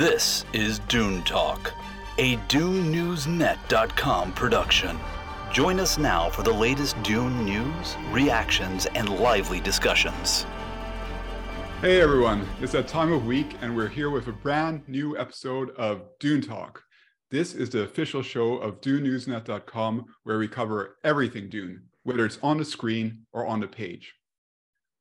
This is Dune Talk, a DuneNewsNet.com production. Join us now for the latest Dune news, reactions, and lively discussions. Hey everyone, it's that time of week, and we're here with a brand new episode of Dune Talk. This is the official show of DuneNewsNet.com, where we cover everything Dune, whether it's on the screen or on the page.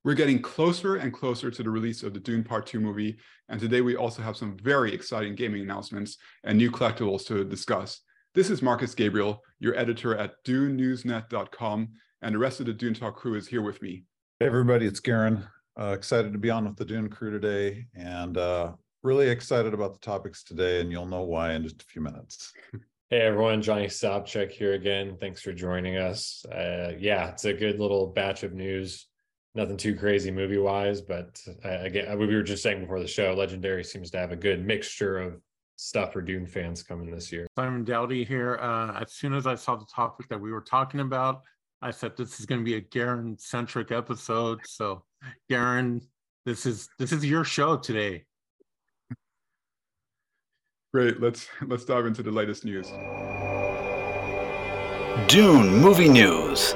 We're getting closer and closer to the release of the Dune Part 2 movie, and today we also have some very exciting gaming announcements and new collectibles to discuss. This is Marcus Gabriel, your editor at DuneNewsNet.com, and the rest of the Dune Talk crew is here with me. Hey everybody, it's Garin. Uh, excited to be on with the Dune crew today, and uh, really excited about the topics today, and you'll know why in just a few minutes. Hey everyone, Johnny Sobczak here again. Thanks for joining us. Uh, yeah, it's a good little batch of news nothing too crazy movie wise, but uh, again, we were just saying before the show, Legendary seems to have a good mixture of stuff for Dune fans coming this year. Simon Daoudi here. Uh, as soon as I saw the topic that we were talking about, I said this is going to be a Garin centric episode. So, Garin, this is this is your show today. Great. Let's let's dive into the latest news. Dune movie news.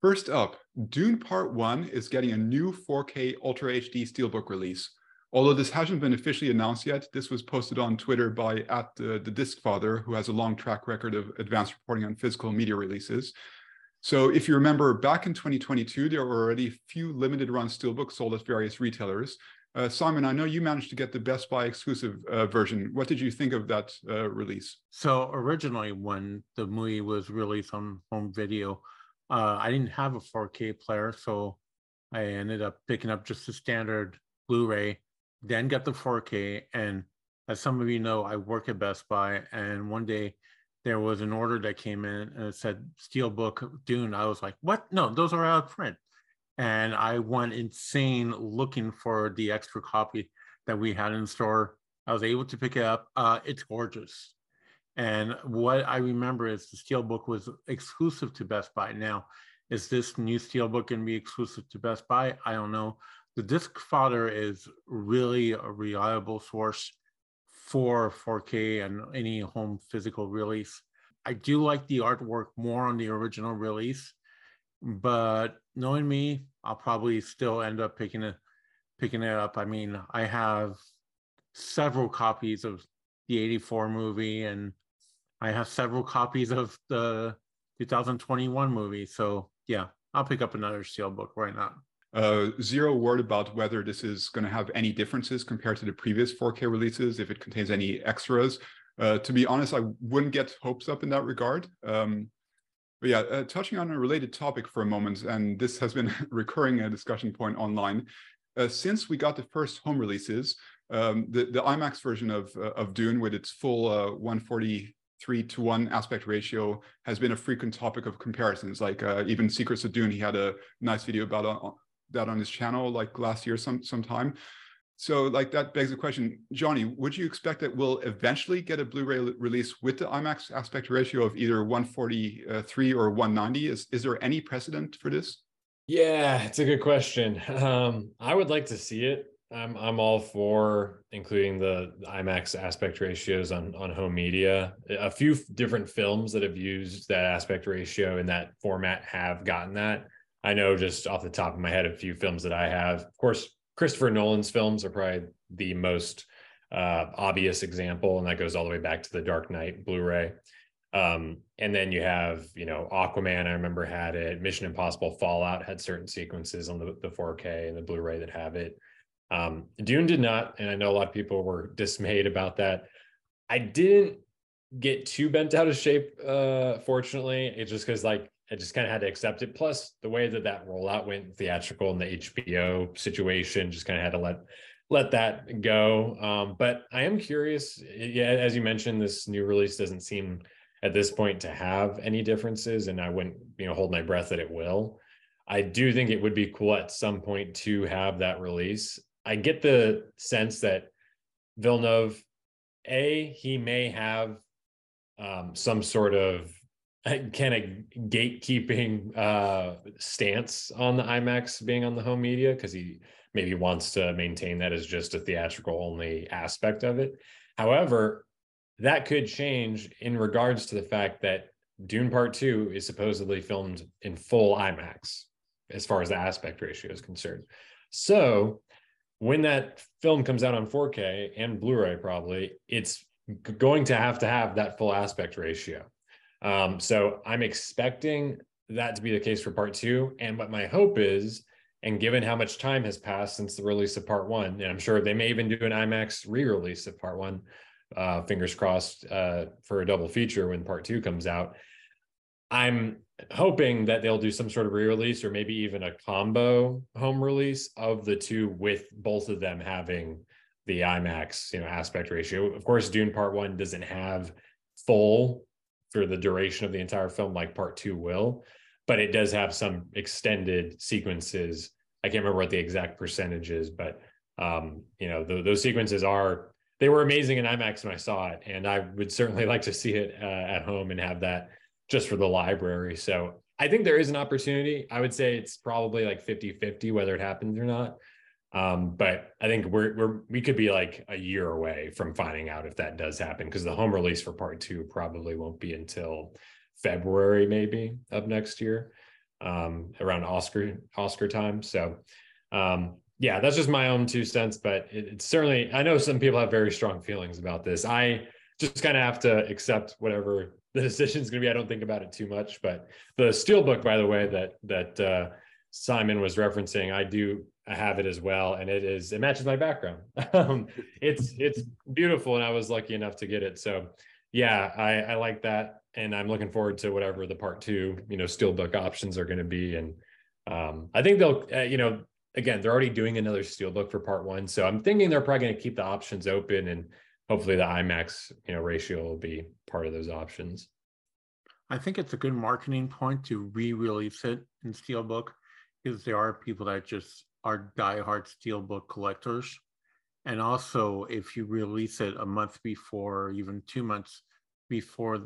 First up, Dune Part 1 is getting a new 4K Ultra HD Steelbook release. Although this hasn't been officially announced yet, this was posted on Twitter by at the, the Disc Father, who has a long track record of advanced reporting on physical media releases. So if you remember, back in 2022, there were already a few limited run steelbooks sold at various retailers. Uh, Simon, I know you managed to get the Best Buy exclusive uh, version. What did you think of that uh, release? So originally, when the movie was released on home video, uh, I didn't have a 4K player, so I ended up picking up just the standard Blu-ray, then got the 4K. And as some of you know, I work at Best Buy, and one day there was an order that came in and it said Steelbook Dune. I was like, "What? No, those are out of print." And I went insane looking for the extra copy that we had in store. I was able to pick it up. Uh, it's gorgeous. And what I remember is the Steelbook was exclusive to Best Buy. Now, is this new Steelbook going to be exclusive to Best Buy? I don't know. The Disc Father is really a reliable source for 4K and any home physical release. I do like the artwork more on the original release, but knowing me, I'll probably still end up picking it picking it up. I mean, I have several copies of the 84 movie and I have several copies of the 2021 movie. So yeah, I'll pick up another steelbook. Why not? Uh, zero word about whether this is going to have any differences compared to the previous 4K releases, if it contains any extras. Uh, to be honest, I wouldn't get hopes up in that regard. Um, but yeah, uh, touching on a related topic for a moment, and this has been a recurring a discussion point online. Uh, since we got the first home releases, um, the, the IMAX version of, uh, of Dune with its full uh, 140 three to one aspect ratio has been a frequent topic of comparisons. Like uh, even Secrets of Dune, he had a nice video about uh, that on his channel like last year some sometime. So like that begs the question, Johnny, would you expect that we'll eventually get a Blu-ray release with the IMAX aspect ratio of either 143 or 190? Is is there any precedent for this? Yeah, it's a good question. Um, I would like to see it. I'm I'm all for including the IMAX aspect ratios on on home media. A few different films that have used that aspect ratio in that format have gotten that. I know just off the top of my head a few films that I have. Of course, Christopher Nolan's films are probably the most uh, obvious example, and that goes all the way back to the Dark Knight Blu-ray. Um, and then you have, you know, Aquaman, I remember had it. Mission Impossible Fallout had certain sequences on the, the 4K and the Blu-ray that have it. Um, Dune did not, and I know a lot of people were dismayed about that. I didn't get too bent out of shape, uh, fortunately. It's just because like I just kind of had to accept it. Plus, the way that that rollout went theatrical and the HBO situation, just kind of had to let let that go. Um, but I am curious. Yeah, as you mentioned, this new release doesn't seem at this point to have any differences, and I wouldn't you know hold my breath that it will. I do think it would be cool at some point to have that release. I get the sense that Villeneuve, a he may have um, some sort of kind of gatekeeping uh, stance on the IMAX being on the home media because he maybe wants to maintain that as just a theatrical only aspect of it. However, that could change in regards to the fact that Dune Part 2 is supposedly filmed in full IMAX as far as the aspect ratio is concerned. So when that film comes out on 4K and Blu-ray, probably it's going to have to have that full aspect ratio. Um, so I'm expecting that to be the case for part two. And what my hope is, and given how much time has passed since the release of part one, and I'm sure they may even do an IMAX re-release of part one, uh, fingers crossed uh, for a double feature when part two comes out. I'm hoping that they'll do some sort of re-release or maybe even a combo home release of the two with both of them having the IMAX, you know, aspect ratio. Of course, Dune Part One doesn't have full for the duration of the entire film like Part Two will, but it does have some extended sequences. I can't remember what the exact percentage is, but um, you know, the, those sequences are they were amazing in IMAX when I saw it, and I would certainly like to see it uh, at home and have that just for the library. So I think there is an opportunity. I would say it's probably like 50 50 whether it happens or not. Um, but I think we're, we're, we could be like a year away from finding out if that does happen because the home release for part two probably won't be until February, maybe of next year, um, around Oscar, Oscar time. So, um, yeah, that's just my own two cents, but it, it's certainly, I know some people have very strong feelings about this. I just kind of have to accept whatever the decision is going to be. I don't think about it too much, but the steel book, by the way, that that uh, Simon was referencing, I do have it as well, and it is it matches my background. um, it's it's beautiful, and I was lucky enough to get it. So yeah, I, I like that, and I'm looking forward to whatever the part two, you know, steel book options are going to be, and um, I think they'll, uh, you know, again, they're already doing another steel book for part one, so I'm thinking they're probably going to keep the options open and hopefully the IMAX you know ratio will be part of those options. I think it's a good marketing point to re-release it in Steelbook because there are people that just are diehard Steelbook collectors. And also, if you release it a month before, or even two months before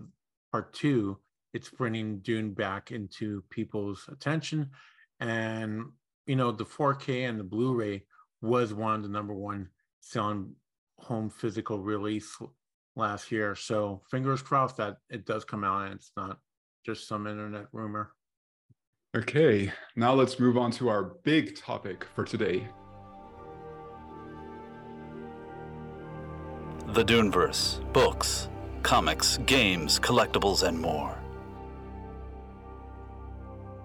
part two, it's bringing Dune back into people's attention. And, you know, the 4K and the Blu ray was one of the number one selling home physical release last year. So fingers crossed that it does come out and it's not just some internet rumor. Okay, now let's move on to our big topic for today. The Duneverse books, comics, games, collectibles, and more.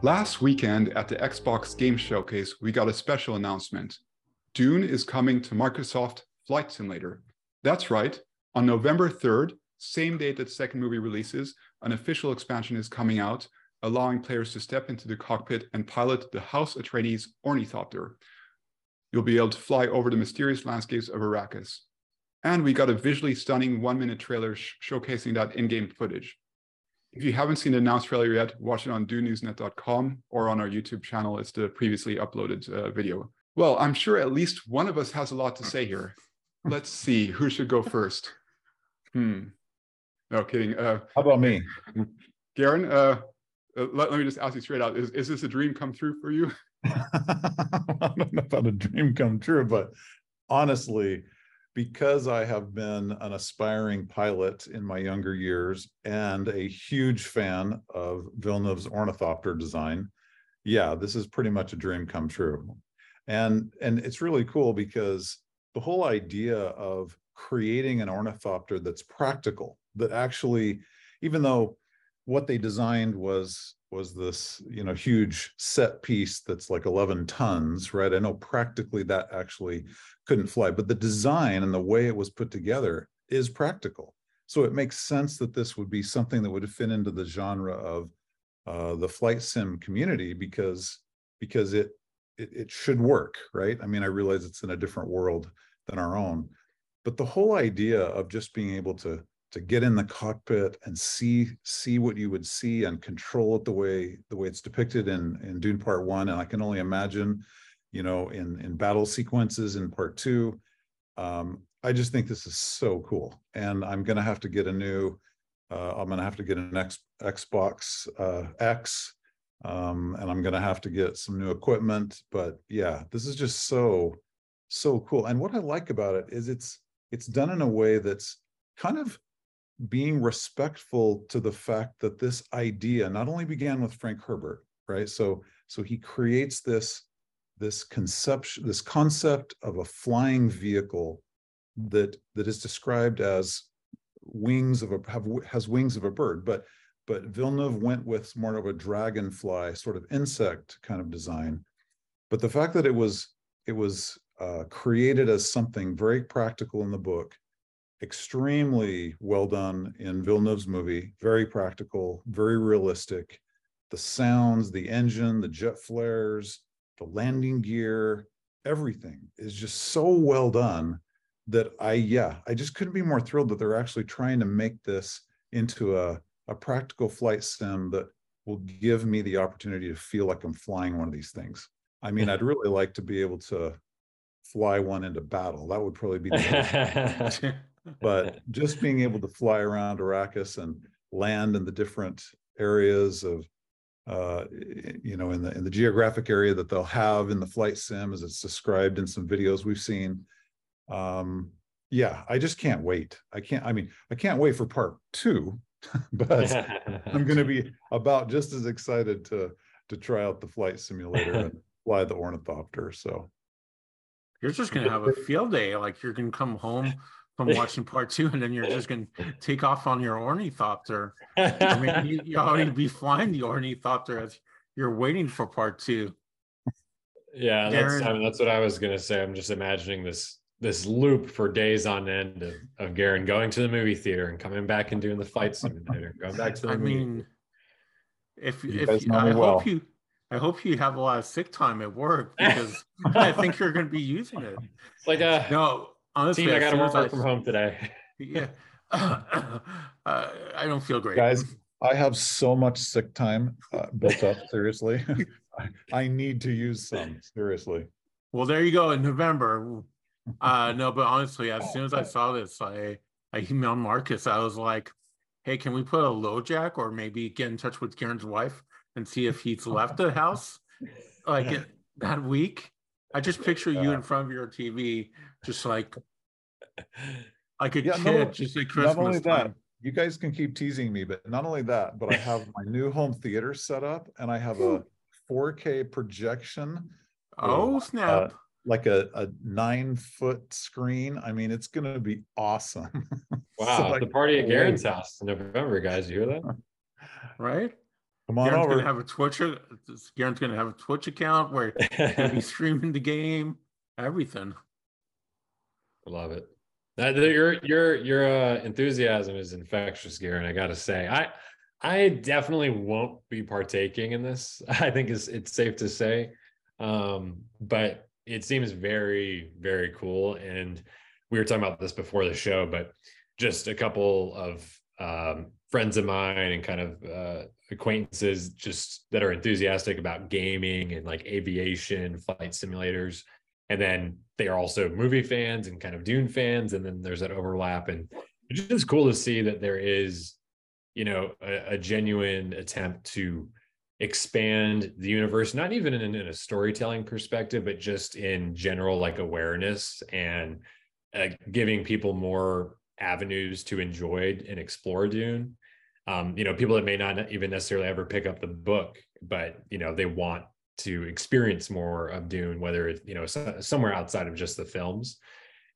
Last weekend at the Xbox Game Showcase, we got a special announcement. Dune is coming to Microsoft Flight Simulator. That's right. On November 3rd, same date that second movie releases, an official expansion is coming out, allowing players to step into the cockpit and pilot the House Atreides Ornithopter. You'll be able to fly over the mysterious landscapes of Arrakis. And we got a visually stunning one minute trailer sh showcasing that in game footage. If you haven't seen the announced trailer yet, watch it on dunenewsnet.com or on our YouTube channel. It's the previously uploaded uh, video. Well, I'm sure at least one of us has a lot to say here. Let's see who should go first. Hmm. No kidding. Uh, How about me? Garin, uh, uh, let, let me just ask you straight out: Is is this a dream come true for you? I don't know about a dream come true, but honestly, because I have been an aspiring pilot in my younger years and a huge fan of Villeneuve's ornithopter design, yeah, this is pretty much a dream come true. And and it's really cool because the whole idea of creating an ornithopter that's practical, that actually, even though what they designed was was this you know huge set piece that's like 11 tons right? I know practically that actually couldn't fly but the design and the way it was put together is practical. So it makes sense that this would be something that would fit into the genre of uh, the flight sim community because because it it, it should work, right? I mean, I realize it's in a different world than our own, but the whole idea of just being able to to get in the cockpit and see see what you would see and control it the way the way it's depicted in in Dune Part One, and I can only imagine, you know, in in battle sequences in Part Two. Um, I just think this is so cool, and I'm to have to get a new Uh, I'm gonna have to get an X, Xbox uh, X, um, and I'm gonna have to get some new equipment. But yeah, this is just so so cool. And what I like about it is it's it's done in a way that's kind of being respectful to the fact that this idea not only began with Frank Herbert, right? So so he creates this this conception this concept of a flying vehicle that that is described as wings of a have has wings of a bird, but but Villeneuve went with more of a dragonfly sort of insect kind of design. But the fact that it was it was uh, created as something very practical in the book, extremely well done in Villeneuve's movie, very practical, very realistic. The sounds, the engine, the jet flares, the landing gear, everything is just so well done that I, yeah, I just couldn't be more thrilled that they're actually trying to make this into a, a practical flight sim that will give me the opportunity to feel like I'm flying one of these things. I mean, I'd really like to be able to fly one into battle. That would probably be the but just being able to fly around Arrakis and land in the different areas of uh, you know in the in the geographic area that they'll have in the flight sim as it's described in some videos we've seen um yeah i just can't wait i can't i mean i can't wait for part two but i'm going to be about just as excited to to try out the flight simulator and fly the ornithopter so you're just gonna have a field day. Like you're gonna come home from watching part two, and then you're just gonna take off on your ornithopter. I mean, you, you already be flying the ornithopter as you're waiting for part two. Yeah, that's I mean that's what I was gonna say. I'm just imagining this this loop for days on end of, of Garin going to the movie theater and coming back and doing the fight simulator, going back to the I movie. mean, if you if you, I well. hope you I hope you have a lot of sick time at work because I think you're going to be using it. It's like a no, honestly, team, I got to work I, from home today. Yeah, uh, I don't feel great, guys. I have so much sick time uh, built up. Seriously, I need to use some. Seriously. Well, there you go. In November, uh, no, but honestly, as soon as I saw this, I I emailed Marcus. I was like, "Hey, can we put a LoJack, or maybe get in touch with Garin's wife and see if he's left the house like that week. I just picture you in front of your TV, just like like a yeah, kid, no, just like Christmas not only time. That, you guys can keep teasing me, but not only that, but I have my new home theater set up, and I have a 4K projection. Oh uh, snap! Uh, like a, a nine foot screen. I mean, it's going to be awesome. Wow. so like, the party at Garin's house in November, guys. You hear that? Right? Come on Garin's over. gonna have a Twitch. Garin's gonna have a Twitch account where he'll be streaming the game, everything. I love it. That, your your your uh, enthusiasm is infectious, Garin. I gotta say, I I definitely won't be partaking in this. I think it's it's safe to say, um, but it seems very very cool. And we were talking about this before the show, but just a couple of um, friends of mine and kind of uh, acquaintances just that are enthusiastic about gaming and like aviation flight simulators. And then they are also movie fans and kind of dune fans. And then there's that overlap. And it's just cool to see that there is you know a, a genuine attempt to expand the universe not even in, in, a storytelling perspective but just in general like awareness and uh, giving people more avenues to enjoy and explore dune um, you know, people that may not even necessarily ever pick up the book, but you know, they want to experience more of Dune, whether it's you know somewhere outside of just the films.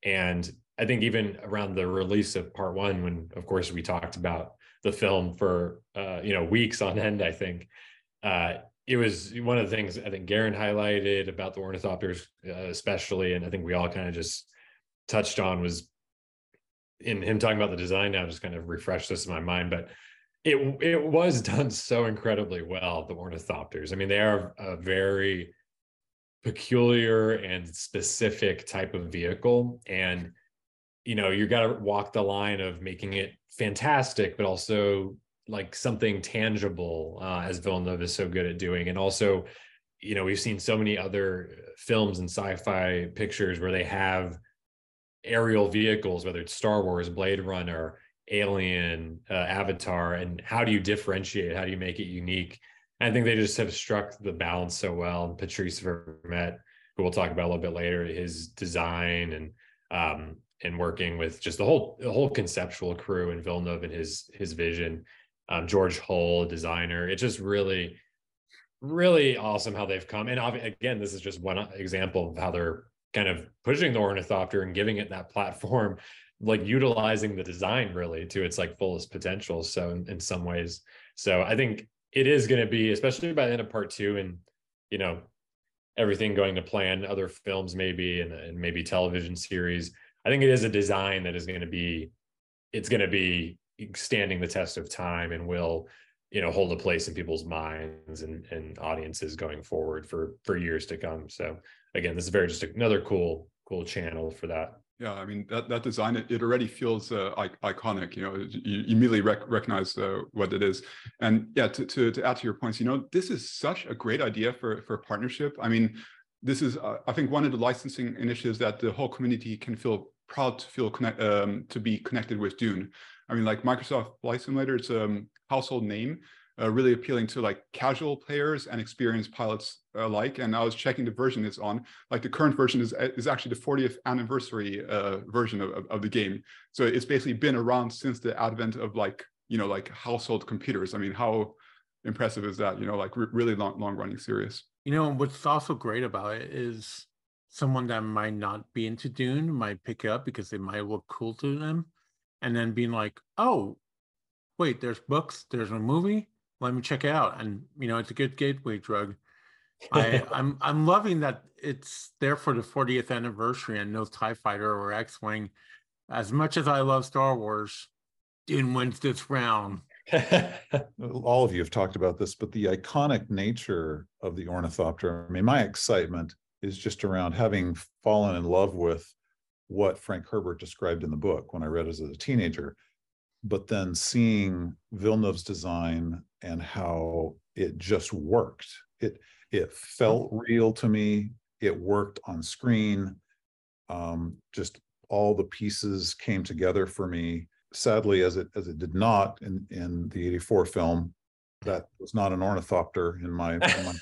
And I think even around the release of Part One, when of course we talked about the film for uh, you know weeks on end, I think uh, it was one of the things I think Garin highlighted about the ornithopters, uh, especially, and I think we all kind of just touched on was in him talking about the design now, just kind of refreshed this in my mind, but it it was done so incredibly well the ornithopters. I mean they are a very peculiar and specific type of vehicle and you know you got to walk the line of making it fantastic but also like something tangible uh, as villeneuve is so good at doing and also you know we've seen so many other films and sci-fi pictures where they have aerial vehicles whether it's star wars blade runner Alien, uh, Avatar, and how do you differentiate? How do you make it unique? And I think they just have struck the balance so well. And Patrice Vermette, who we'll talk about a little bit later, his design and um, and working with just the whole the whole conceptual crew and Villeneuve and his his vision. Um, George Hull, designer. It's just really, really awesome how they've come. And again, this is just one example of how they're kind of pushing the ornithopter and giving it that platform like utilizing the design really to its like fullest potential so in, in some ways so i think it is going to be especially by the end of part two and you know everything going to plan other films maybe and, and maybe television series i think it is a design that is going to be it's going to be standing the test of time and will you know hold a place in people's minds and, and audiences going forward for for years to come so again this is very just another cool cool channel for that yeah, I mean that that design it, it already feels uh, iconic. You know, you immediately rec- recognize uh, what it is. And yeah, to, to to add to your points, you know, this is such a great idea for for partnership. I mean, this is uh, I think one of the licensing initiatives that the whole community can feel proud to feel connect um, to be connected with Dune. I mean, like Microsoft Flight Simulator, it's a um, household name, uh, really appealing to like casual players and experienced pilots alike. And I was checking the version it's on. Like the current version is is actually the 40th anniversary uh, version of, of, of the game. So it's basically been around since the advent of like you know like household computers. I mean, how impressive is that? You know, like re- really long long running series. You know what's also great about it is someone that might not be into Dune might pick it up because it might look cool to them, and then being like, oh, wait, there's books, there's a movie let me check it out. And you know, it's a good gateway drug. I, I'm I'm loving that it's there for the 40th anniversary and no TIE fighter or X-Wing. As much as I love Star Wars, Dune wins this round. All of you have talked about this, but the iconic nature of the ornithopter. I mean, my excitement is just around having fallen in love with what Frank Herbert described in the book when I read it as a teenager but then seeing Villeneuve's design and how it just worked. It it felt real to me. It worked on screen. Um, just all the pieces came together for me. Sadly, as it as it did not in in the '84 film, that was not an ornithopter in my, in my mind.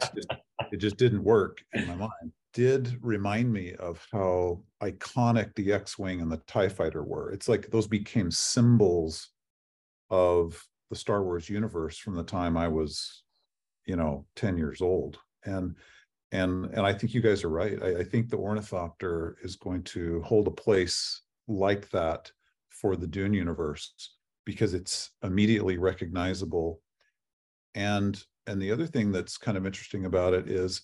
It just, it just didn't work in my mind did remind me of how iconic the X-Wing and the TIE fighter were. It's like those became symbols of the Star Wars universe from the time I was, you know, 10 years old. And and and I think you guys are right. I, I think the ornithopter is going to hold a place like that for the Dune universe because it's immediately recognizable. And and the other thing that's kind of interesting about it is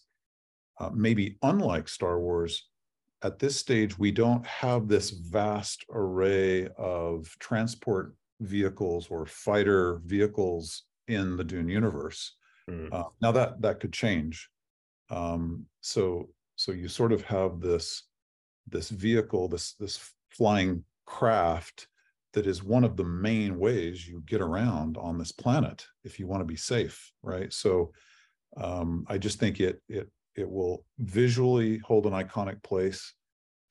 uh, maybe unlike Star Wars, at this stage, we don't have this vast array of transport vehicles or fighter vehicles in the Dune universe. Mm. Uh, now that that could change. Um, so so you sort of have this this vehicle, this this flying craft that is one of the main ways you get around on this planet if you want to be safe, right? So um, I just think it it it will visually hold an iconic place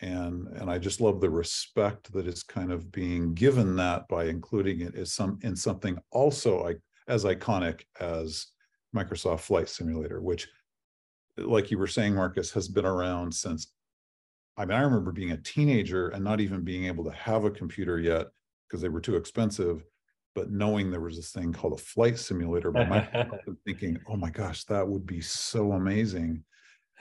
and and i just love the respect that is kind of being given that by including it as some in something also like as iconic as microsoft flight simulator which like you were saying marcus has been around since i mean i remember being a teenager and not even being able to have a computer yet because they were too expensive but knowing there was this thing called a flight simulator by Microsoft thinking, oh my gosh, that would be so amazing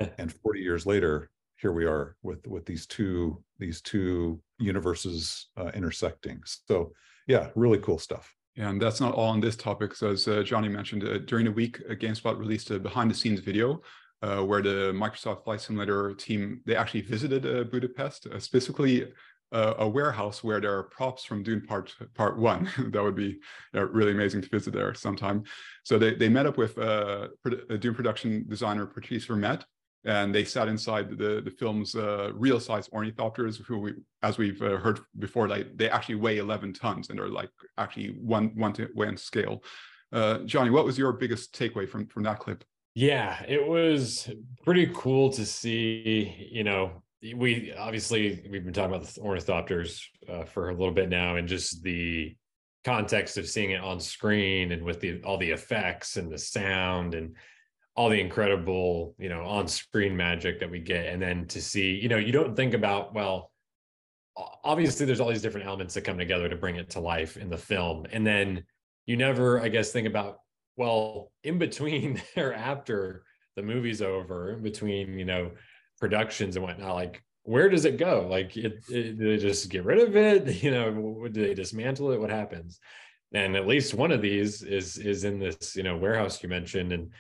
and 40 years later here we are with with these two these two universes uh, intersecting so yeah really cool stuff and that's not all on this topic so as uh, johnny mentioned uh, during the week uh, gamespot released a behind the scenes video uh, where the microsoft flight simulator team they actually visited uh, budapest specifically a warehouse where there are props from Dune Part Part One. that would be really amazing to visit there sometime. So they, they met up with uh, Dune production designer Patrice Vermette, and they sat inside the the film's uh, real size ornithopters, who we, as we've uh, heard before, like they actually weigh 11 tons and are like actually one one to one scale. Uh, Johnny, what was your biggest takeaway from from that clip? Yeah, it was pretty cool to see, you know, we obviously we've been talking about the ornithopters uh, for a little bit now, and just the context of seeing it on screen and with the all the effects and the sound and all the incredible you know on screen magic that we get. And then to see you know you don't think about well obviously there's all these different elements that come together to bring it to life in the film. And then you never i guess think about well in between or after the movie's over in between you know productions and whatnot like where does it go? Like it, it, do they just get rid of it? You know do they dismantle it? What happens? And at least one of these is is in this you know warehouse you mentioned. And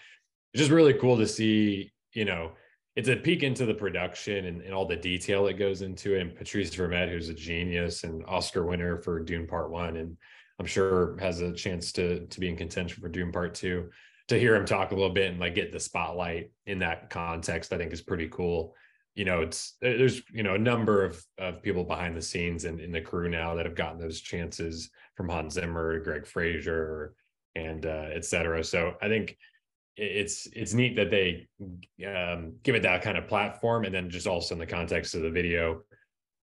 it's just really cool to see you know it's a peek into the production and, and all the detail that goes into it and patrice vermette who's a genius and oscar winner for dune part one and i'm sure has a chance to to be in contention for dune part two to hear him talk a little bit and like get the spotlight in that context, I think is pretty cool. You know, it's there's you know a number of of people behind the scenes and in the crew now that have gotten those chances from Hans Zimmer, Greig Fraser, and uh. So I think it's it's neat that they um, give it that kind of platform, and then just also in the context of the video,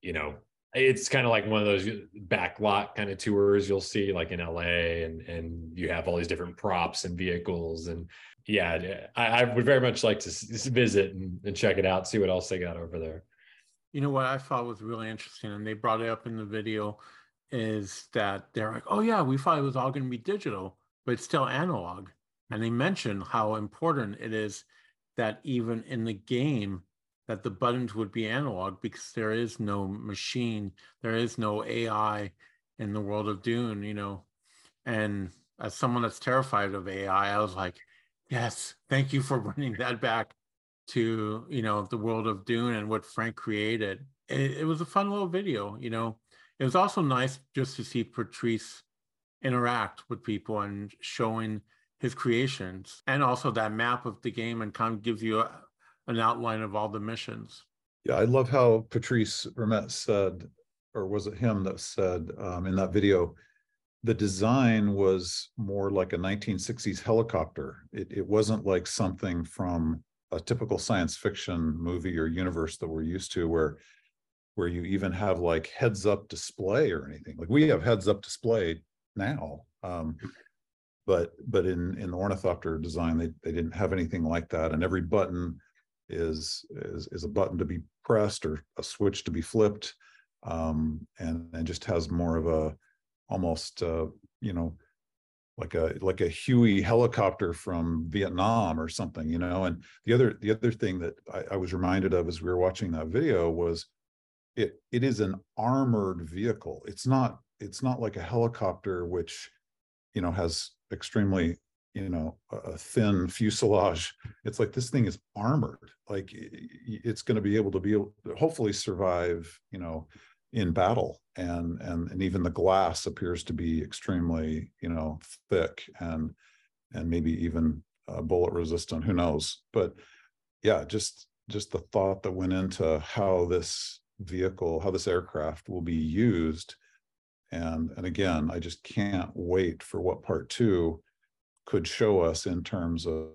you know, it's kind of like one of those backlot kind of tours you'll see like in LA and and you have all these different props and vehicles and yeah I, I would very much like to visit and, and, check it out see what else they got over there. You know what I thought was really interesting and they brought it up in the video is that they're like oh yeah we thought it was all going to be digital but it's still analog and they mentioned how important it is that even in the game that the buttons would be analog because there is no machine, there is no AI in the world of Dune, you know. And as someone that's terrified of AI, I was like, yes, thank you for bringing that back to, you know, the world of Dune and what Frank created. It, it was a fun little video, you know. It was also nice just to see Patrice interact with people and showing his creations and also that map of the game and kind of gives you a, an outline of all the missions. Yeah, I love how Patrice Vermette said, or was it him that said um, in that video, the design was more like a 1960s helicopter. It, it wasn't like something from a typical science fiction movie or universe that we're used to, where where you even have like heads up display or anything. Like we have heads up display now. Um, but but in in the ornithopter design, they they didn't have anything like that, and every button is is is a button to be pressed or a switch to be flipped, um, and and just has more of a almost uh, you know like a like a Huey helicopter from Vietnam or something, you know. And the other the other thing that I, I was reminded of as we were watching that video was it it is an armored vehicle. It's not it's not like a helicopter which you know has extremely you know a thin fuselage. It's like this thing is armored. Like it's going to be able to be hopefully survive you know in battle. And and and even the glass appears to be extremely you know thick and and maybe even uh, bullet resistant. Who knows? But yeah just just the thought that went into how this vehicle how this aircraft will be used and and again i just can't wait for what part two could show us in terms of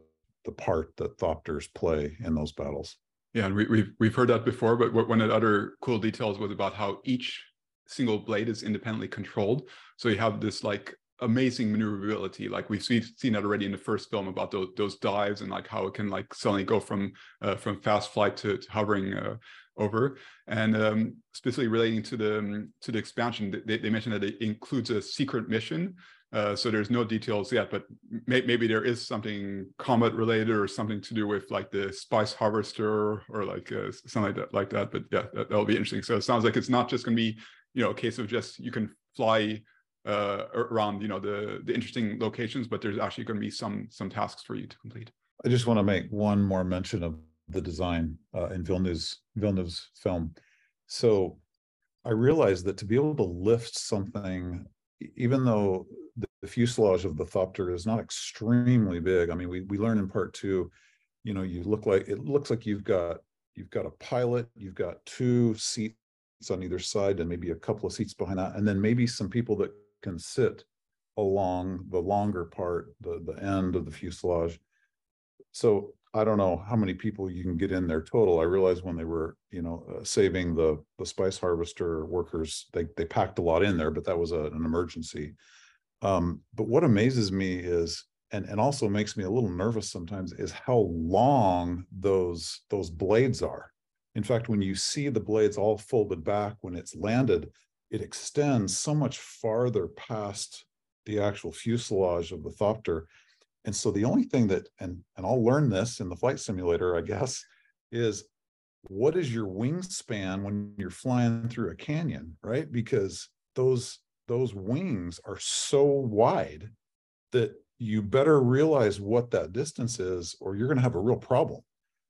the part that thopters play in those battles. Yeah, and we, we've we've heard that before, but one of the other cool details was about how each single blade is independently controlled. So you have this like amazing maneuverability. Like we've seen, seen that already in the first film about those, those dives and like how it can like suddenly go from uh, from fast flight to, to hovering uh, over. And um, specifically relating to the um, to the expansion, they, they mentioned that it includes a secret mission uh, so there's no details yet, but may, maybe there is something comet related or something to do with like the spice harvester or like uh, something like that, like that. But yeah, that, will be interesting. So it sounds like it's not just going to be, you know, a case of just you can fly uh, around, you know, the the interesting locations, but there's actually going to be some some tasks for you to complete. I just want to make one more mention of the design uh, in Villeneuve's Villeneuve's film. So I realized that to be able to lift something even though the, fuselage of the Thopter is not extremely big, I mean, we we learn in part two, you know, you look like it looks like you've got you've got a pilot, you've got two seats on either side, and maybe a couple of seats behind that, and then maybe some people that can sit along the longer part, the the end of the fuselage. So I don't know how many people you can get in there total. I realized when they were, you know, uh, saving the the spice harvester workers, they they packed a lot in there, but that was a, an emergency. Um, but what amazes me is, and and also makes me a little nervous sometimes, is how long those those blades are. In fact, when you see the blades all folded back when it's landed, it extends so much farther past the actual fuselage of the Thopter and so the only thing that, and, and I'll learn this in the flight simulator, I guess, is what is your wingspan when you're flying through a canyon, right? Because those those wings are so wide that you better realize what that distance is, or you're going to have a real problem.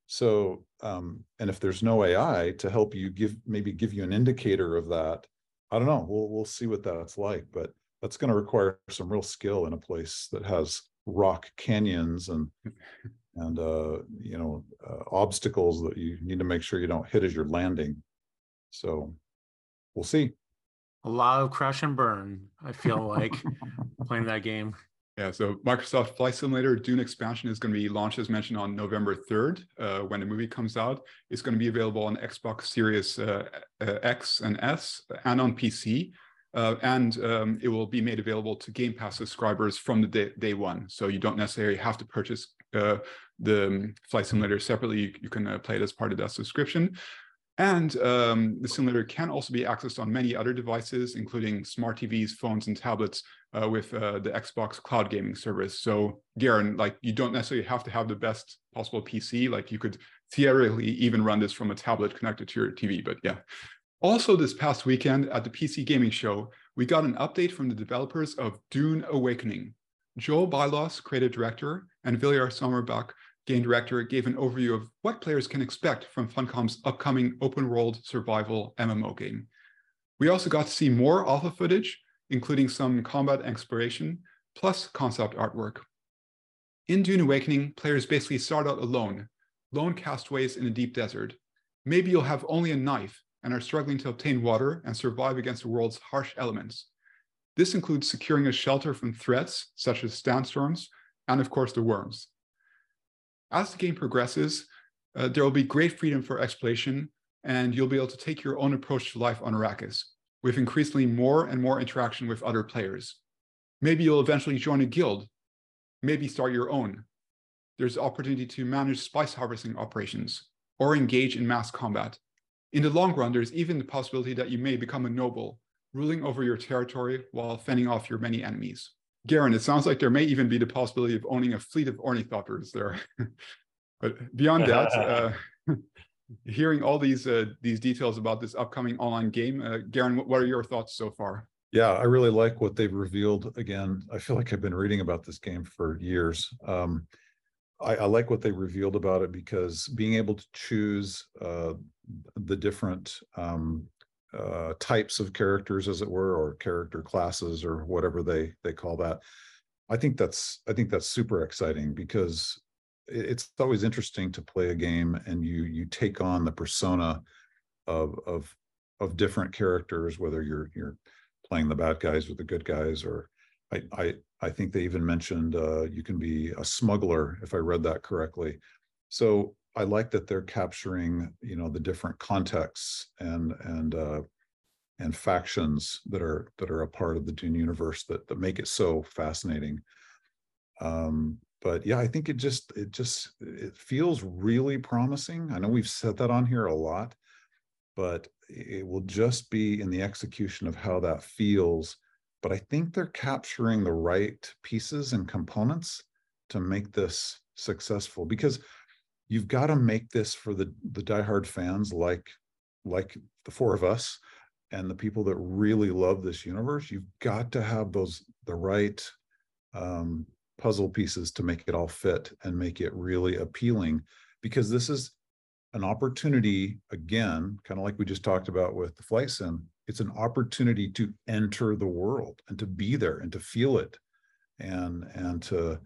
So, um, and if there's no AI to help you give maybe give you an indicator of that, I don't know. We'll we'll see what that's like, but that's going to require some real skill in a place that has rock canyons and and uh you know uh, obstacles that you need to make sure you don't hit as you're landing. So we'll see. A lot of crash and burn i feel like playing that game. Yeah so microsoft flight simulator dune expansion is going to be launched as mentioned on november 3rd uh, when the movie comes out. It's going to be available on xbox series uh, uh x and s and on pc uh, and um, it will be made available to Game Pass subscribers from the day, day one. So you don't necessarily have to purchase uh, the um, flight simulator separately. You, you can uh, play it as part of that subscription. And um, the simulator can also be accessed on many other devices, including smart TVs, phones, and tablets uh, with uh, the Xbox cloud gaming service. So, Garin, like you don't necessarily have to have the best possible PC. Like you could theoretically even run this from a tablet connected to your TV. But yeah, also, this past weekend at the PC Gaming Show, we got an update from the developers of Dune Awakening. Joel Bylos, creative director, and Viljar Sommerbach, game director, gave an overview of what players can expect from Funcom's upcoming open world survival MMO game. We also got to see more alpha footage, including some combat exploration, plus concept artwork. In Dune Awakening, players basically start out alone, lone castaways in a deep desert. Maybe you'll have only a knife, and are struggling to obtain water and survive against the world's harsh elements. This includes securing a shelter from threats such as sandstorms and, of course, the worms. As the game progresses, uh, there will be great freedom for exploration, and you'll be able to take your own approach to life on Arrakis, with increasingly more and more interaction with other players. Maybe you'll eventually join a guild, maybe start your own. There's opportunity to manage spice harvesting operations or engage in mass combat in the long run, there's even the possibility that you may become a noble, ruling over your territory while fending off your many enemies. Garin, it sounds like there may even be the possibility of owning a fleet of ornithopters there. but beyond that, uh, hearing all these uh, these details about this upcoming online game, uh, Garin, what are your thoughts so far? Yeah, I really like what they've revealed. Again, I feel like I've been reading about this game for years. Um, I, I, like what they revealed about it because being able to choose uh, the different um, uh, types of characters, as it were, or character classes, or whatever they they call that, I think that's I think that's super exciting because it's always interesting to play a game and you you take on the persona of of of different characters, whether you're you're playing the bad guys or the good guys, or I I I think they even mentioned uh, you can be a smuggler, if I read that correctly. So I like that they're capturing, you know, the different contexts and and uh, and factions that are that are a part of the Dune universe that that make it so fascinating. Um, but yeah, I think it just it just it feels really promising. I know we've said that on here a lot, but it will just be in the execution of how that feels but I think they're capturing the right pieces and components to make this successful because you've got to make this for the the diehard fans like like the four of us and the people that really love this universe. You've got to have those the right um, puzzle pieces to make it all fit and make it really appealing because this is an opportunity again kind of like we just talked about with the flight sim it's an opportunity to enter the world and to be there and to feel it and and to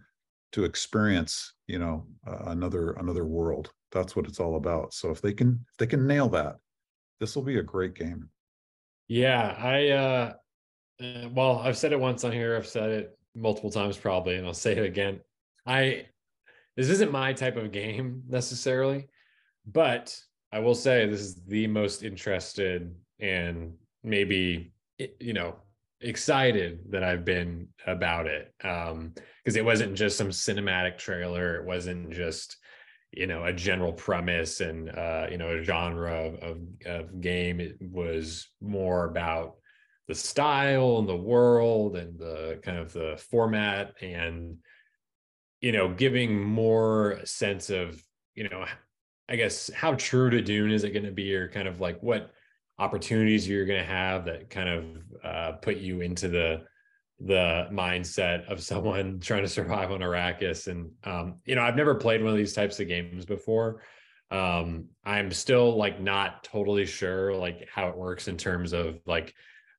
to experience you know uh, another another world. That's what it's all about. So if they can if they can nail that this will be a great game. Yeah i uh, uh well i've said it once on here i've said it multiple times probably and i'll say it again. I this isn't my type of game necessarily, but I will say this is the most interested and maybe you know excited that I've been about it. Um, because it wasn't just some cinematic trailer, it wasn't just you know a general premise and uh, you know a genre of, of, of game. It was more about the style and the world and the kind of the format and you know giving more sense of you know i guess how true to dune is it going to be or kind of like what opportunities you're going to have that kind of uh, put you into the the mindset of someone trying to survive on Arrakis. And um, you know, I've never played one of these types of games before. Um, I'm still like not totally sure like how it works in terms of like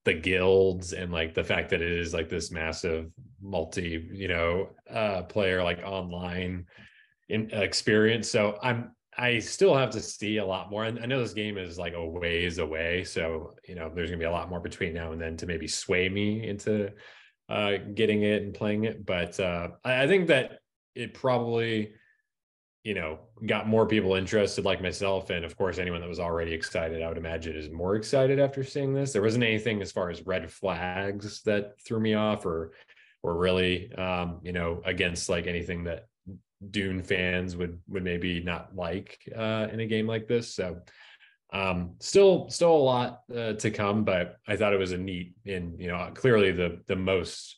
the guilds and like the fact that it is like this massive multi, you know, uh player like online in, experience. So I'm I still have to see a lot more. And I know this game is like a ways away. So, you know, there's going to be a lot more between now and then to maybe sway me into uh, getting it and playing it. But uh, I, think that it probably, you know, got more people interested like myself. And of course, anyone that was already excited, I would imagine is more excited after seeing this. There wasn't anything as far as red flags that threw me off or, or really, um, you know, against like anything that Dune fans would would maybe not like uh, in a game like this. So um, still still a lot uh, to come, but I thought it was a neat and you know clearly the the most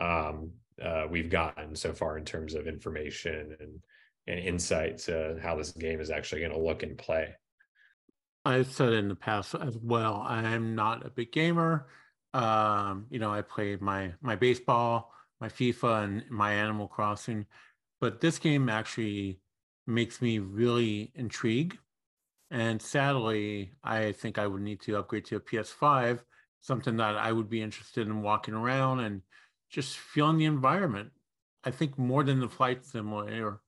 um, uh, we've gotten so far in terms of information and and insight to how this game is actually going to look and play. I've said in the past as well. I'm not a big gamer. Um, you know, I play my my baseball, my FIFA, and my Animal Crossing but this game actually makes me really intrigued. And sadly, I think I would need to upgrade to a PS5, something that I would be interested in walking around and just feeling the environment. I think more than the flight simulator,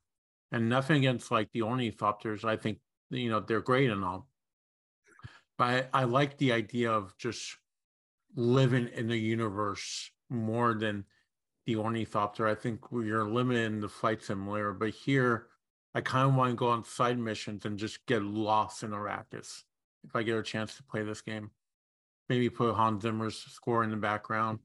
and nothing against like the ornithopters. I think you know they're great and all, but I, I like the idea of just living in the universe more than the ornithopter. I think we are limited in the flight simulator, but here I kind of want to go on side missions and just get lost in Arrakis if I get a chance to play this game. Maybe put Hans Zimmer's score in the background.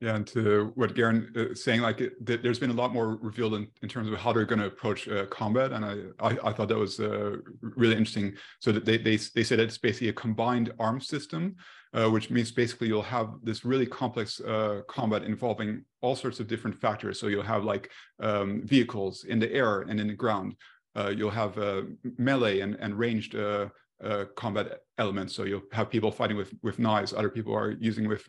Yeah, and to what Garin uh, saying, like it, th- there's been a lot more revealed in, in terms of how they're going to approach uh, combat, and I, I, I thought that was uh, really interesting. So that they they they said it's basically a combined arms system, uh, which means basically you'll have this really complex uh, combat involving all sorts of different factors. So you'll have like um, vehicles in the air and in the ground. Uh, you'll have melee and and ranged. combat elements. So you'll have people fighting with with knives. Other people are using with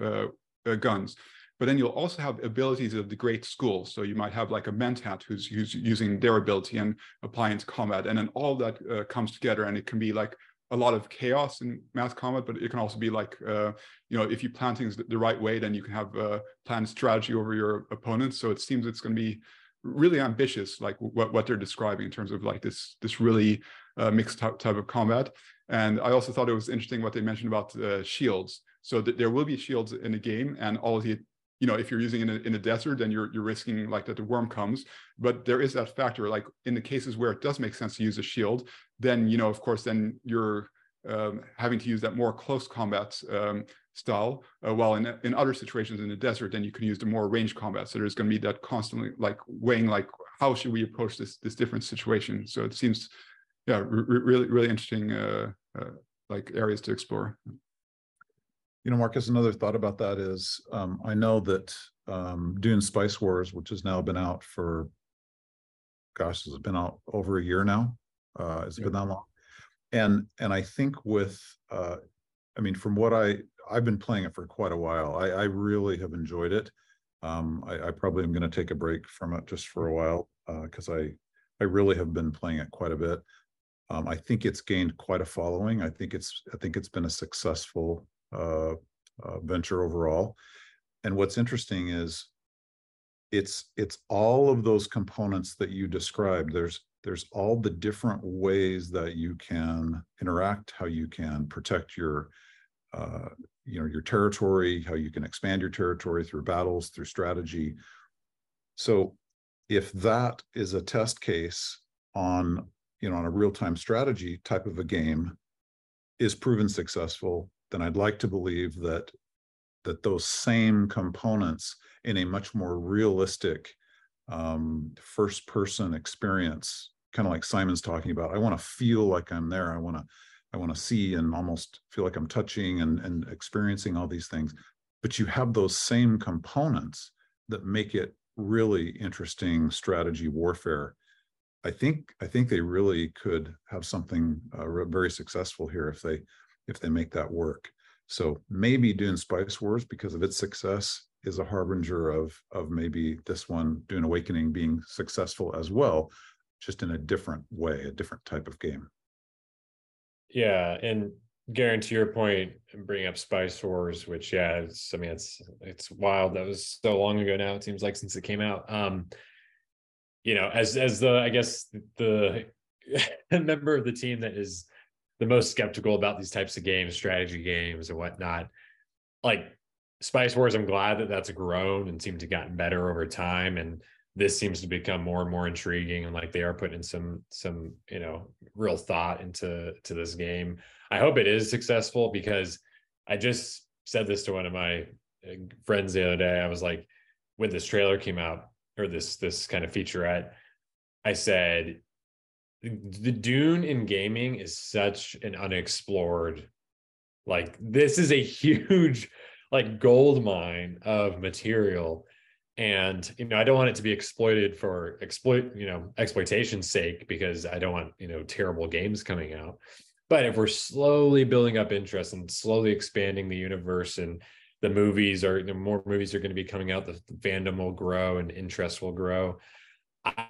guns but then you'll also have abilities of the great schools. So you might have like a mentat who's, who's using their ability and applying to combat. And then all that uh, comes together and it can be like a lot of chaos in mass combat, but it can also be like, uh, you know, if you plan things the right way, then you can have a planned strategy over your opponents. So it seems it's going to be really ambitious, like what, what they're describing in terms of like this, this really uh, mixed type, type of combat. And I also thought it was interesting what they mentioned about uh, shields. So that there will be shields in the game, and all the you know, if you're using in a, in a desert, then you're you're risking like that the worm comes. But there is that factor, like in the cases where it does make sense to use a shield, then you know, of course, then you're um, having to use that more close combat um, style. Uh, while in in other situations in the desert, then you can use the more range combat. So there's going to be that constantly like weighing, like how should we approach this this different situation. So it seems, yeah, really really interesting uh, uh, like areas to explore. You know, Marcus, another thought about that is um, I know that um, Dune Spice Wars, which has now been out for, gosh, has it been out over a year now? Uh, it's been that long. And and I think with, uh, I mean, from what I I've been playing it for quite a while. I, I really have enjoyed it. Um, I, I probably am going to take a break from it just for a while because uh, I I really have been playing it quite a bit. Um, I think it's gained quite a following. I think it's I think it's been a successful uh, uh, venture overall. And what's interesting is it's it's all of those components that you described. There's there's all the different ways that you can interact, how you can protect your uh, you know your territory, how you can expand your territory through battles, through strategy. So if that is a test case on you know on a real-time strategy type of a game is proven successful then i'd like to believe that that those same components in a much more realistic um, first person experience kind of like simon's talking about i want to feel like i'm there i want to i want to see and almost feel like i'm touching and, and experiencing all these things. But you have those same components that make it really interesting strategy warfare. I think I think they really could have something uh, very successful here if they if they make that work. So maybe Dune Spice Wars because of its success is a harbinger of of maybe this one Dune Awakening being successful as well, just in a different way, a different type of game. Yeah, and Garin, to your point, bring up Spice Wars, which yeah, it's I mean it's it's wild. That was so long ago now. It seems like since it came out. Um, you know, as as the I guess the member of the team that is the most skeptical about these types of games, strategy games and whatnot, like Spice Wars, I'm glad that that's grown and seemed to gotten better over time, and this seems to become more and more intriguing and like they are putting some some you know real thought into to this game. I hope it is successful because I just said this to one of my uh, friends the other day. I was like, when this trailer came out, or this this kind of featurette, I said the Dune in gaming is such an unexplored like this is a huge like gold mine of material and you know i don't want it to be exploited for exploit you know exploitation's sake because i don't want you know terrible games coming out but if we're slowly building up interest and slowly expanding the universe and the movies are the more movies are going to be coming out, the, the fandom will grow and interest will grow.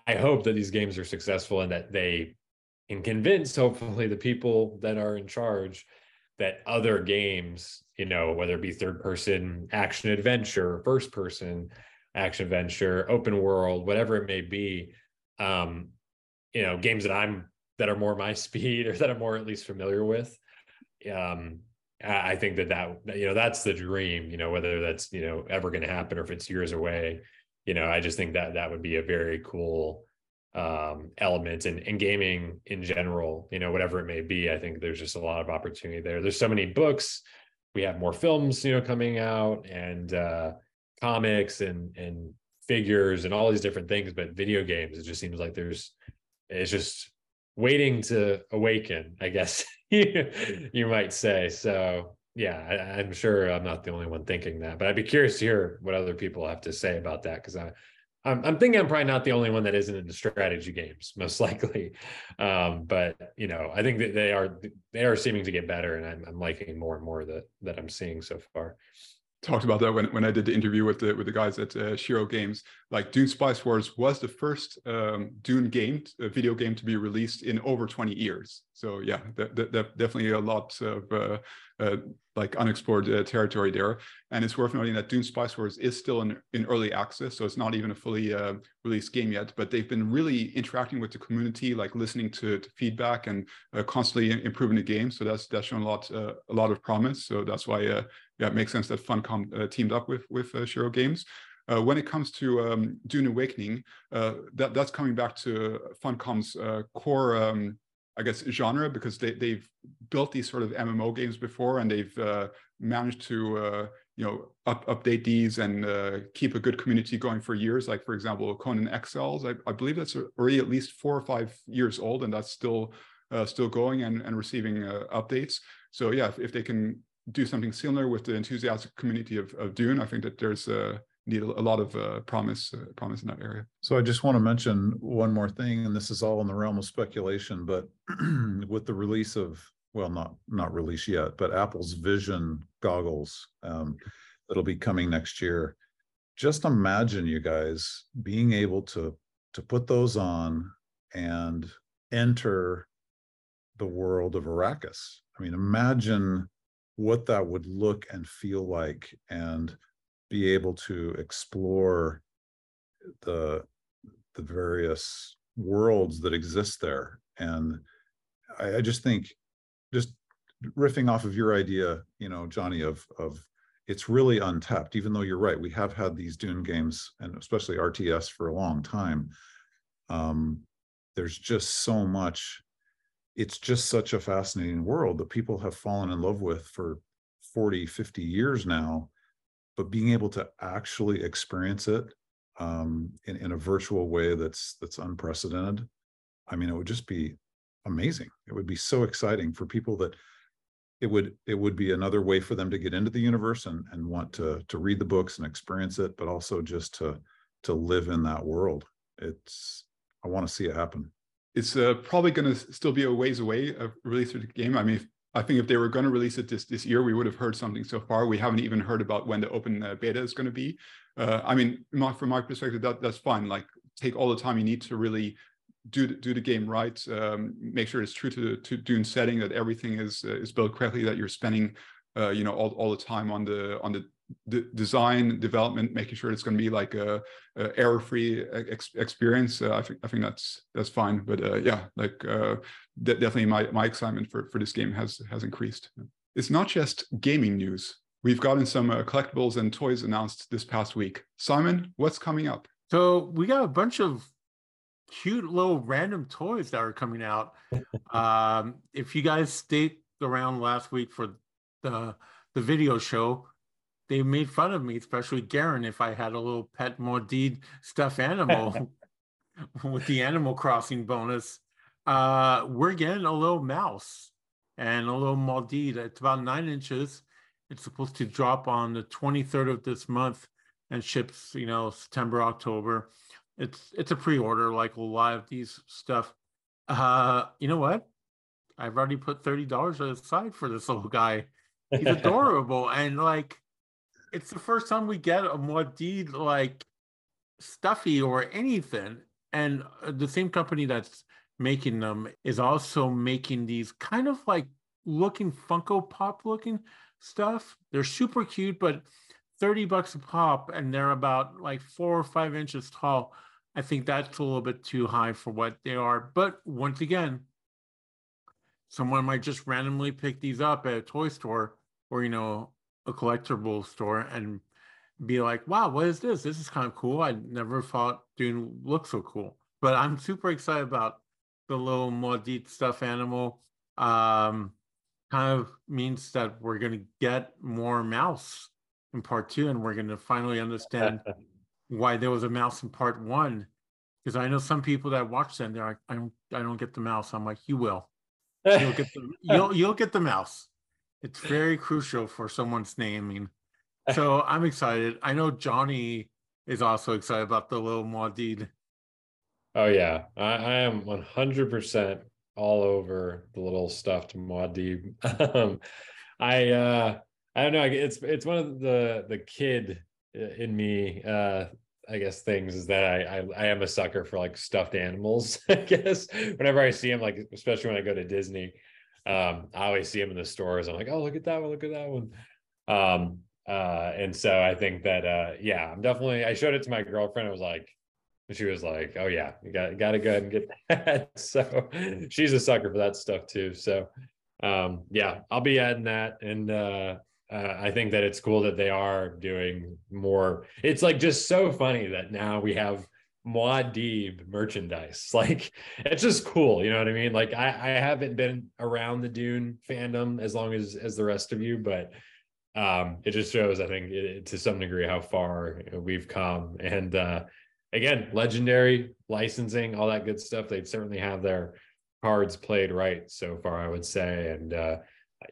I, hope that these games are successful and that they can convince hopefully the people that are in charge that other games, you know, whether it be third person action adventure, first person action adventure, open world, whatever it may be, um, you know, games that I'm that are more my speed or that I'm more at least familiar with, um, I think that that you know that's the dream. You know whether that's you know ever going to happen or if it's years away. You know I just think that that would be a very cool um, element in, in gaming in general. You know whatever it may be. I think there's just a lot of opportunity there. There's so many books. We have more films you know coming out and uh, comics and and figures and all these different things. But video games, it just seems like there's it's just waiting to awaken. I guess you might say. So yeah, I, am sure I'm not the only one thinking that, but I'd be curious to hear what other people have to say about that because I. I'm, I'm, thinking I'm probably not the only one that isn't into strategy games, most likely. Um, but you know, I think that they are they are seeming to get better, and I'm, I'm liking more and more that that I'm seeing so far talked about that when, when I did the interview with the with the guys at uh, Shiro Games. Like Dune Spice Wars was the first um, Dune game, a video game to be released in over 20 years. So yeah, that, that, definitely a lot of uh, uh, like unexplored uh, territory there. And it's worth noting that Dune Spice Wars is still in, in early access, so it's not even a fully uh, released game yet. But they've been really interacting with the community, like listening to, to feedback and uh, constantly improving the game. So that's that's shown a lot uh, a lot of promise. So that's why yeah, it makes sense that Funcom teamed up with with Shiro Games. Uh, when it comes to um, Dune Awakening, uh, that that's coming back to Funcom's uh, core um, I guess, genre because they, they've built these sort of MMO games before and they've uh, managed to, uh, you know, up, update these and uh, keep a good community going for years. Like, for example, Conan Exiles, I, I believe that's already at least four or five years old and that's still uh, still going and, and receiving uh, updates. So yeah, if, if, they can do something similar with the enthusiastic community of, of Dune, I think that there's a, need a, lot of uh, promise uh, promise in that area. So I just want to mention one more thing, and this is all in the realm of speculation, but with the release of well, not not release yet, but Apple's Vision goggles um, that'll be coming next year. Just imagine you guys being able to to put those on and enter the world of Arrakis. I mean, imagine what that would look and feel like and be able to explore the the various worlds that exist there and I, I, just think just riffing off of your idea you know johnny of of it's really untapped, even though you're right. We have had these Dune games and especially RTS for a long time. Um, there's just so much. It's just such a fascinating world that people have fallen in love with for 40, 50 years now. But being able to actually experience it um, in, in a virtual way that's that's unprecedented, I mean, it would just be amazing. It would be so exciting for people that it would it would be another way for them to get into the universe and and want to to read the books and experience it but also just to to live in that world. It's i want to see it happen. It's uh, probably going to still be a ways away of release of the game. I mean i think if they were going to release it this this year we would have heard something so far. We haven't even heard about when the open uh, beta is going to be. Uh, i mean my, from my perspective that that's fine. Like take all the time you need to really do do the game right, um, make sure it's true to the to Dune setting, that everything is uh, is built correctly, that you're spending uh, you know all, all the time on the on the design development, making sure it's going to be like a, a error-free ex experience. Uh, I think I think that's that's fine. But uh, yeah, like uh, de definitely my my excitement for for this game has has increased. It's not just gaming news. We've gotten some uh, collectibles and toys announced this past week. Simon, what's coming up? So we got a bunch of cute little random toys that are coming out. um, if you guys stayed around last week for the the video show, they made fun of me, especially Garin, if I had a little pet Muad'Dib stuffed animal with the Animal Crossing bonus. Uh, we're getting a little mouse and a little Muad'Dib. It's about nine inches. It's supposed to drop on the 23rd of this month and ships, you know, September, October. It's it's a pre-order like a lot of these stuff. Uh, you know what? I've already put thirty dollars aside for this little guy. He's adorable and like it's the first time we get a Muad'Dib like stuffy or anything. And uh, the same company that's making them is also making these kind of like looking Funko Pop looking stuff. They're super cute, but 30 bucks a pop and they're about like four or five inches tall. I think that's a little bit too high for what they are. But once again, someone might just randomly pick these up at a toy store or, you know, a collectible store and be like, wow, what is this? This is kind of cool. I never thought Dune looked so cool. But I'm super excited about the little Muad'Dib stuffed animal. Um, kind of means that we're going to get more mouse in part two, and we're going to finally understand why there was a mouse in part one. Because I know some people that watch them, they're like, I don't, I don't get the mouse. I'm like, you will. You'll get the, you'll, you'll get the mouse. It's very crucial for someone's naming. So I'm excited. I know Johnny is also excited about the little Muad'Dib. Oh yeah, I, I am 100% all over the little stuffed Muad'Dib. um, I uh, I don't know. It's it's one of the the kid in me uh I guess things is that I, I, I am a sucker for like stuffed animals. I guess whenever I see them, like especially when I go to Disney, um, I always see them in the stores. I'm like, oh, look at that one, look at that one. Um, uh, and so I think that uh, yeah, I'm definitely. I showed it to my girlfriend. I was like, she was like, oh yeah, you got got to go ahead and get that. so she's a sucker for that stuff too. So um, yeah, I'll be adding that and. uh uh, I think that it's cool that they are doing more. It's like just so funny that now we have Muad'Dib merchandise. Like it's just cool, you know what I mean? Like I, I haven't been around the Dune fandom as long as as the rest of you, but um, it just shows, I think, it, to some degree how far we've come. And uh, again, legendary licensing, all that good stuff. They'd certainly have their cards played right so far, I would say, and. Uh,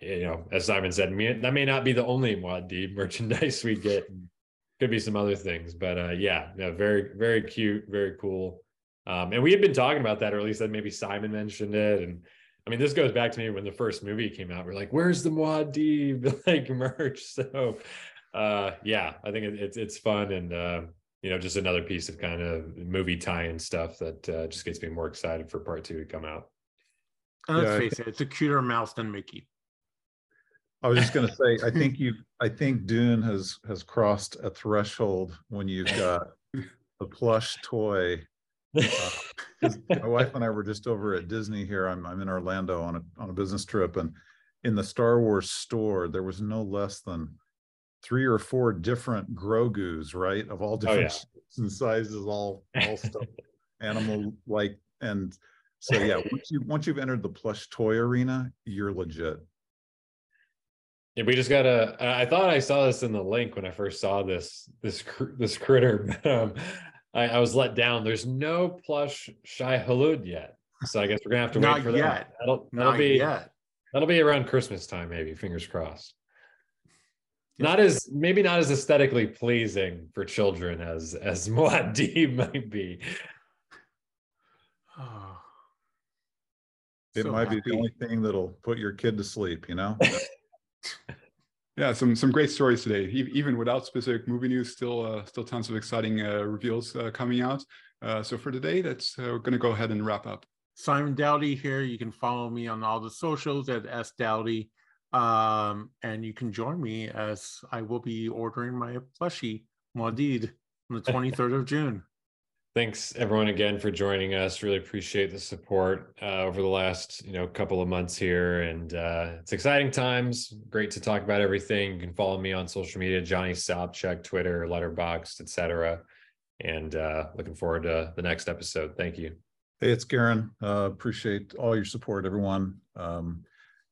you know, as Simon said, that may not be the only Muad'Dib merchandise we get. Could be some other things, but uh, yeah, no, very, very cute, very cool. Um, and we had been talking about that, or at least that maybe Simon mentioned it. And I mean, this goes back to me when the first movie came out. We're like, "Where's the Muad'Dib like merch?" So, uh, yeah, I think it, it's it's fun and uh, you know just another piece of kind of movie tie-in stuff that uh, just gets me more excited for part two to come out. And let's yeah, face it, it's a cuter mouse than Mickey. I was just going to say, I think you, I think Dune has has crossed a threshold when you've got a plush toy. Uh, my wife and I were just over at Disney here. I'm I'm in Orlando on a on a business trip, and in the Star Wars store, there was no less than three or four different Grogu's, right? Of all different yeah. shapes and sizes, all all stuff animal like and so yeah, once you once you've entered the plush toy arena, you're legit. Yeah, we just gotta. I I thought I saw this in the link when I first saw this this this critter. but, um, I, I was let down. There's no plush Shai-Hulud yet, so I guess we're gonna have to wait for yet. that. That'll that'll Not be yet. that'll be around Christmas time, maybe. Fingers crossed. Not as maybe not as aesthetically pleasing for children as as Muad'Dib might be. Oh. It So might be the only thing that'll put your kid to sleep, you know? Yeah, some some great stories today. Even without specific movie news, still uh, still tons of exciting uh, reveals uh, coming out. Uh, so for today, that's uh, we're going to go ahead and wrap up. Simon Daoudi here. You can follow me on all the socials at S Daoudi. Um, and you can join me as I will be ordering my plushie Muad'Dib on the 23rd of June. Thanks everyone again for joining us. Really appreciate the support uh, over the last you know couple of months here, and uh, it's exciting times. Great to talk about everything. You can follow me on social media, Johnny Sobczak, Twitter, Letterboxd, etc. And uh, looking forward to the next episode. Thank you. Hey, it's Garin. Uh, appreciate all your support, everyone. Um,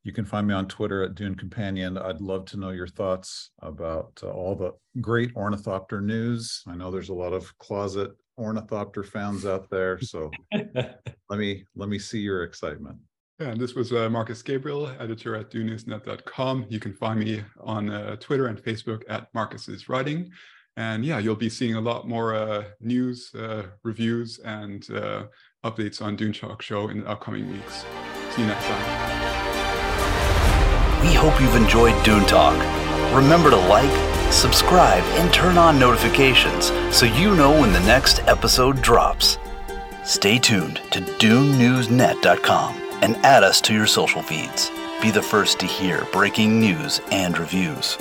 you can find me on Twitter at Dune Companion. I'd love to know your thoughts about uh, all the great ornithopter news. I know there's a lot of closet ornithopter fans out there, so let me let me see your excitement. Yeah, and this was uh, Marcus Gabriel, editor at DuneNewsNet.com. You can find me on uh, Twitter and Facebook at Marcus Is Writing. And yeah, you'll be seeing a lot more uh, news, uh, reviews, and uh, updates on Dune Talk Show in the upcoming weeks. See you next time. We hope you've enjoyed Dune Talk. Remember to like, subscribe, and turn on notifications so you know when the next episode drops. Stay tuned to DuneNewsNet.com and add us to your social feeds. Be the first to hear breaking news and reviews.